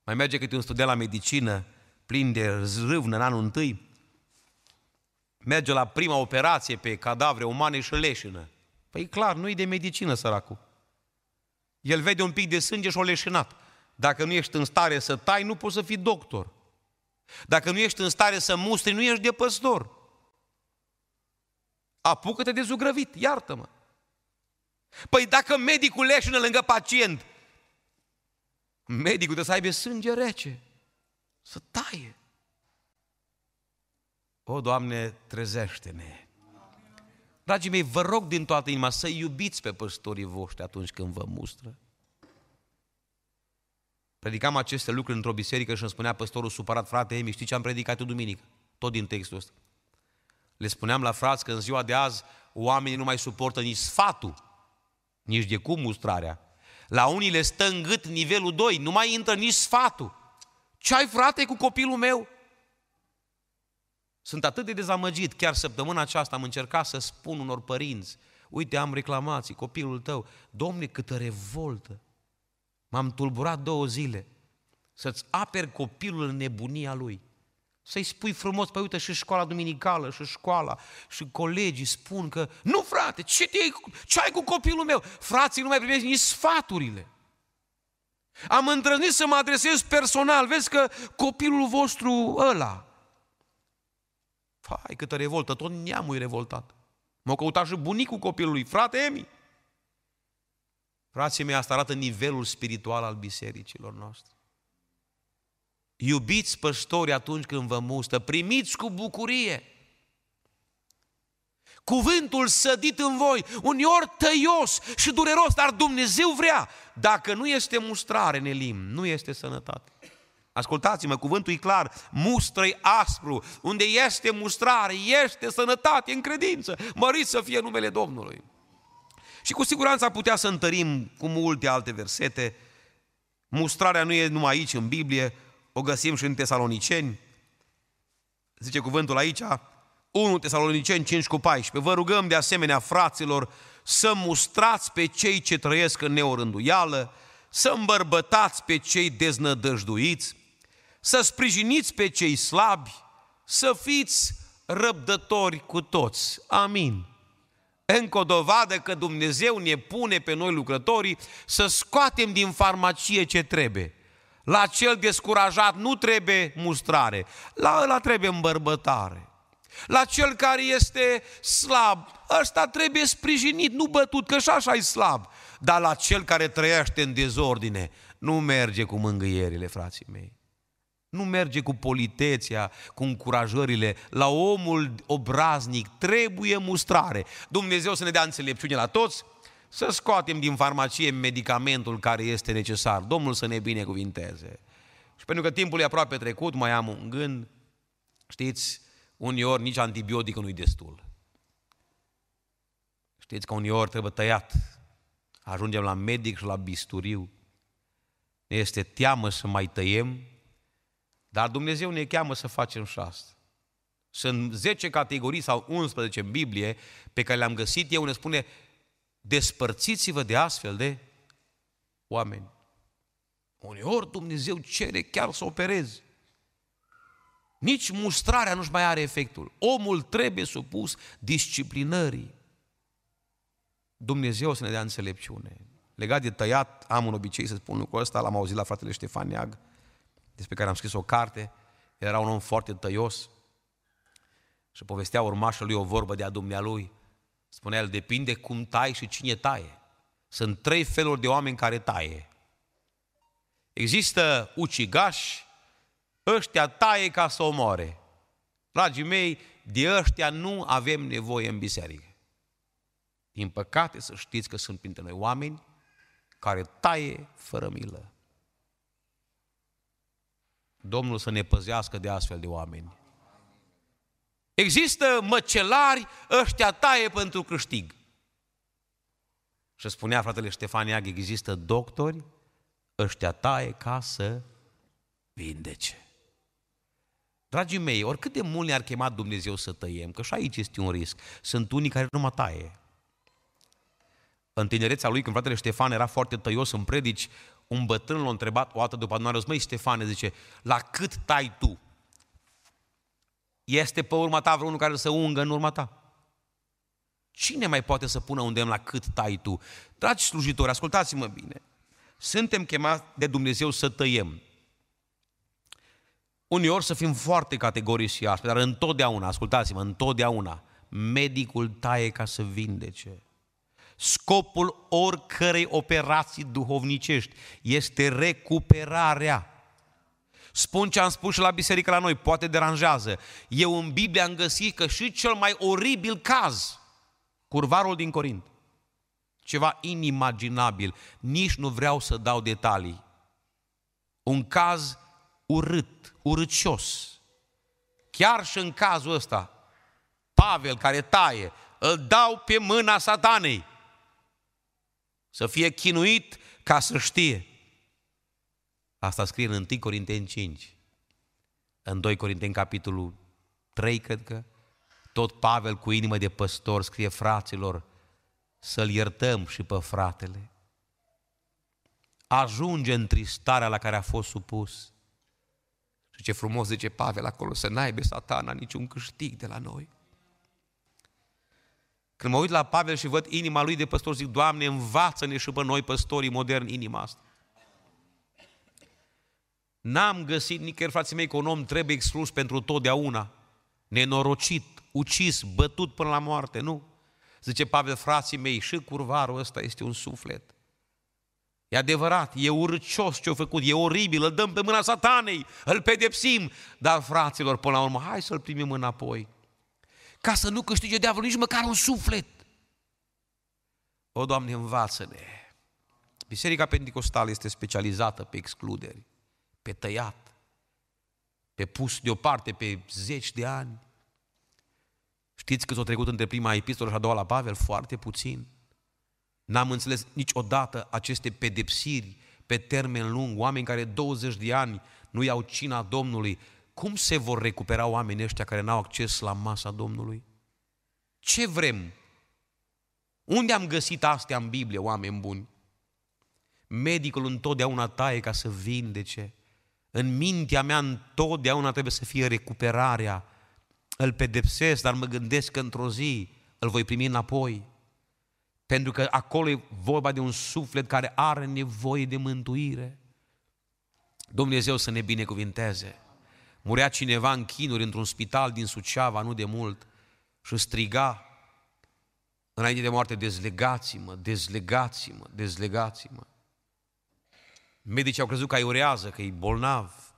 Mai merge câte un student la medicină, plin de zrâvnă în anul întâi, merge la prima operație pe cadavre umane și leșină. Păi clar, nu-i de medicină săracul. El vede un pic de sânge și o leșinat. Dacă nu ești în stare să tai, nu poți să fii doctor. Dacă nu ești în stare să mustri, nu ești de păstor. Apucă-te de zugrăvit, iartă-mă. Păi dacă medicul leșină lângă pacient, medicul trebuie să aibă sânge rece, să taie. O, Doamne, trezește-ne! Dragii mei, vă rog din toată inima să iubiți pe păstorii voștri atunci când vă mustră. Predicam aceste lucruri într-o biserică și îmi spunea păstorul supărat, frate Emi, știi ce am predicat eu duminică? Tot din textul ăsta. Le spuneam la frați că în ziua de azi oamenii nu mai suportă nici sfatul, nici de cum mustrarea. La unii le stă în gât nivelul 2, nu mai intră nici sfatul. Ce ai frate cu copilul meu? Sunt atât de dezamăgit, chiar săptămâna aceasta am încercat să spun unor părinți, uite, am reclamații, copilul tău, domne, câtă revoltă. M-am tulburat două zile să-ți aperi copilul în nebunia lui. Să-i spui frumos, păi uite și școala duminicală și școala și colegii spun că nu frate, ce, te ce ai cu copilul meu? Frații nu mai primesc nici sfaturile. Am îndrăznit să mă adresez personal, vezi că copilul vostru ăla, Fai, câtă revoltă, tot neamul e revoltat. M-a căutat și bunicul copilului, frate Emi. Frații mei, asta arată nivelul spiritual al bisericilor noastre. Iubiți păstori atunci când vă mustă, primiți cu bucurie. Cuvântul sădit în voi, uneori tăios și dureros, dar Dumnezeu vrea. Dacă nu este mustrare, Nelim, nu este sănătate. Ascultați-mă, cuvântul e clar, mustră aspru, unde este mustrare, este sănătate în credință, mărit să fie numele Domnului. Și cu siguranță am putea să întărim cu multe alte versete. Mustrarea nu e numai aici în Biblie, o găsim și în Tesaloniceni. Zice cuvântul aici, 1 Tesaloniceni 5 cu 14. Vă rugăm de asemenea, fraților, să mustrați pe cei ce trăiesc în neorânduială, să îmbărbătați pe cei deznădăjduiți, să sprijiniți pe cei slabi, să fiți răbdători cu toți. Amin. Încă o dovadă că Dumnezeu ne pune pe noi lucrătorii să scoatem din farmacie ce trebuie. La cel descurajat nu trebuie mustrare, la ăla trebuie îmbărbătare. La cel care este slab, ăsta trebuie sprijinit, nu bătut, că și așa e slab. Dar la cel care trăiește în dezordine, nu merge cu mângâierile, frații mei. Nu merge cu politețea, cu încurajările. La omul obraznic trebuie mustrare. Dumnezeu să ne dea înțelepciune la toți, să scoatem din farmacie medicamentul care este necesar. Domnul să ne binecuvinteze. Și pentru că timpul e aproape trecut, mai am un gând. Știți, uneori nici antibiotic nu-i destul. Știți că uneori trebuie tăiat. Ajungem la medic și la bisturiu. Ne este teamă să mai tăiem dar Dumnezeu ne cheamă să facem și asta. Sunt 10 categorii sau 11 în Biblie pe care le-am găsit eu, ne spune despărțiți-vă de astfel de oameni. Uneori Dumnezeu cere chiar să operezi. Nici mustrarea nu-și mai are efectul. Omul trebuie supus disciplinării. Dumnezeu să ne dea înțelepciune. Legat de tăiat, am un obicei să spun lucrul ăsta, l-am auzit la fratele Ștefan Neag despre care am scris o carte, era un om foarte tăios și povestea urmașul lui o vorbă de a dumnealui. Spunea el, depinde cum tai și cine taie. Sunt trei feluri de oameni care taie. Există ucigași, ăștia taie ca să omoare. Dragii mei, de ăștia nu avem nevoie în biserică. Din păcate să știți că sunt printre noi oameni care taie fără milă. Domnul să ne păzească de astfel de oameni. Există măcelari, ăștia taie pentru câștig. Și spunea fratele Ștefaniag, există doctori, ăștia taie ca să vindece. Dragii mei, oricât de mult ne-ar chema Dumnezeu să tăiem, că și aici este un risc, sunt unii care nu mă taie. În tinerețea lui, când fratele Ștefan era foarte tăios în predici, un bătrân l-a întrebat o dată după adunare, măi Ștefane, zice, la cât tai tu? Este pe urma ta vreunul care să ungă în urma ta? Cine mai poate să pună undem la cât tai tu? Dragi slujitori, ascultați-mă bine. Suntem chemați de Dumnezeu să tăiem. Uneori să fim foarte categorici și aspre, dar întotdeauna, ascultați-mă, întotdeauna, medicul taie ca să vindece. Scopul oricărei operații duhovnicești este recuperarea. Spun ce am spus și la biserică la noi, poate deranjează. Eu în Biblie am găsit că și cel mai oribil caz, curvarul din Corint, ceva inimaginabil, nici nu vreau să dau detalii. Un caz urât, urâcios. Chiar și în cazul ăsta, Pavel care taie, îl dau pe mâna satanei. Să fie chinuit ca să știe. Asta scrie în 1 Corinteni 5. În 2 Corinteni capitolul 3, cred că, tot Pavel cu inimă de păstor scrie fraților să-l iertăm și pe fratele. Ajunge în tristarea la care a fost supus. Și ce frumos zice Pavel acolo, să n-aibă satana niciun câștig de la noi. Când mă uit la Pavel și văd inima lui de păstor, zic, Doamne, învață-ne și pe noi, păstorii moderni, inima asta. N-am găsit nicăieri, frații mei, că un om trebuie exclus pentru totdeauna, nenorocit, ucis, bătut până la moarte, nu. Zice Pavel, frații mei, și curvarul ăsta este un suflet. E adevărat, e urcios ce-a făcut, e oribil, îl dăm pe mâna satanei, îl pedepsim, dar fraților, până la urmă, hai să-l primim înapoi ca să nu câștige diavolul nici măcar un suflet. O, Doamne, învață-ne! Biserica Pentecostală este specializată pe excluderi, pe tăiat, pe pus deoparte pe zeci de ani. Știți că s-a trecut între prima epistolă și a doua la Pavel? Foarte puțin. N-am înțeles niciodată aceste pedepsiri pe termen lung, oameni care 20 de ani nu iau cina Domnului, cum se vor recupera oamenii ăștia care n-au acces la masa Domnului? Ce vrem? Unde am găsit astea în Biblie, oameni buni? Medicul întotdeauna taie ca să vindece. În mintea mea întotdeauna trebuie să fie recuperarea. Îl pedepsesc, dar mă gândesc că într-o zi îl voi primi înapoi. Pentru că acolo e vorba de un suflet care are nevoie de mântuire. Dumnezeu să ne binecuvinteze. Murea cineva în chinuri într-un spital din Suceava, nu de mult, și striga înainte de moarte, dezlegați-mă, dezlegați-mă, dezlegați-mă. Medicii au crezut că urează, că e bolnav,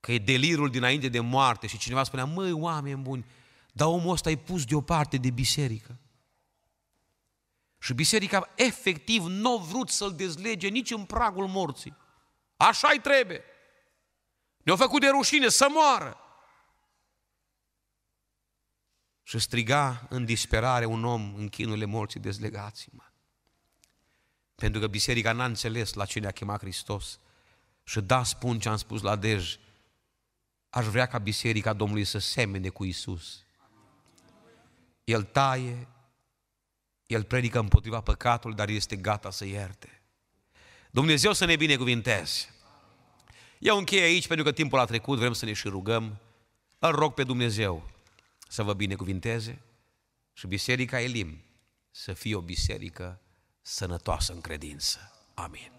că e delirul dinainte de moarte și cineva spunea, măi, oameni buni, dar omul ăsta e pus deoparte de biserică. Și biserica efectiv nu a vrut să-l dezlege nici în pragul morții. Așa-i trebuie. Ne-au făcut de rușine să moară. Și striga în disperare un om în chinurile morții, dezlegați-mă. Pentru că biserica n-a înțeles la ce ne-a chemat Hristos. Și da, spun ce am spus la Dej, aș vrea ca biserica Domnului să semene cu Isus. El taie, el predică împotriva păcatului, dar este gata să ierte. Dumnezeu să ne binecuvinteze. Eu închei aici pentru că timpul a trecut, vrem să ne și rugăm. Îl rog pe Dumnezeu să vă binecuvinteze și Biserica Elim să fie o biserică sănătoasă în credință. Amin.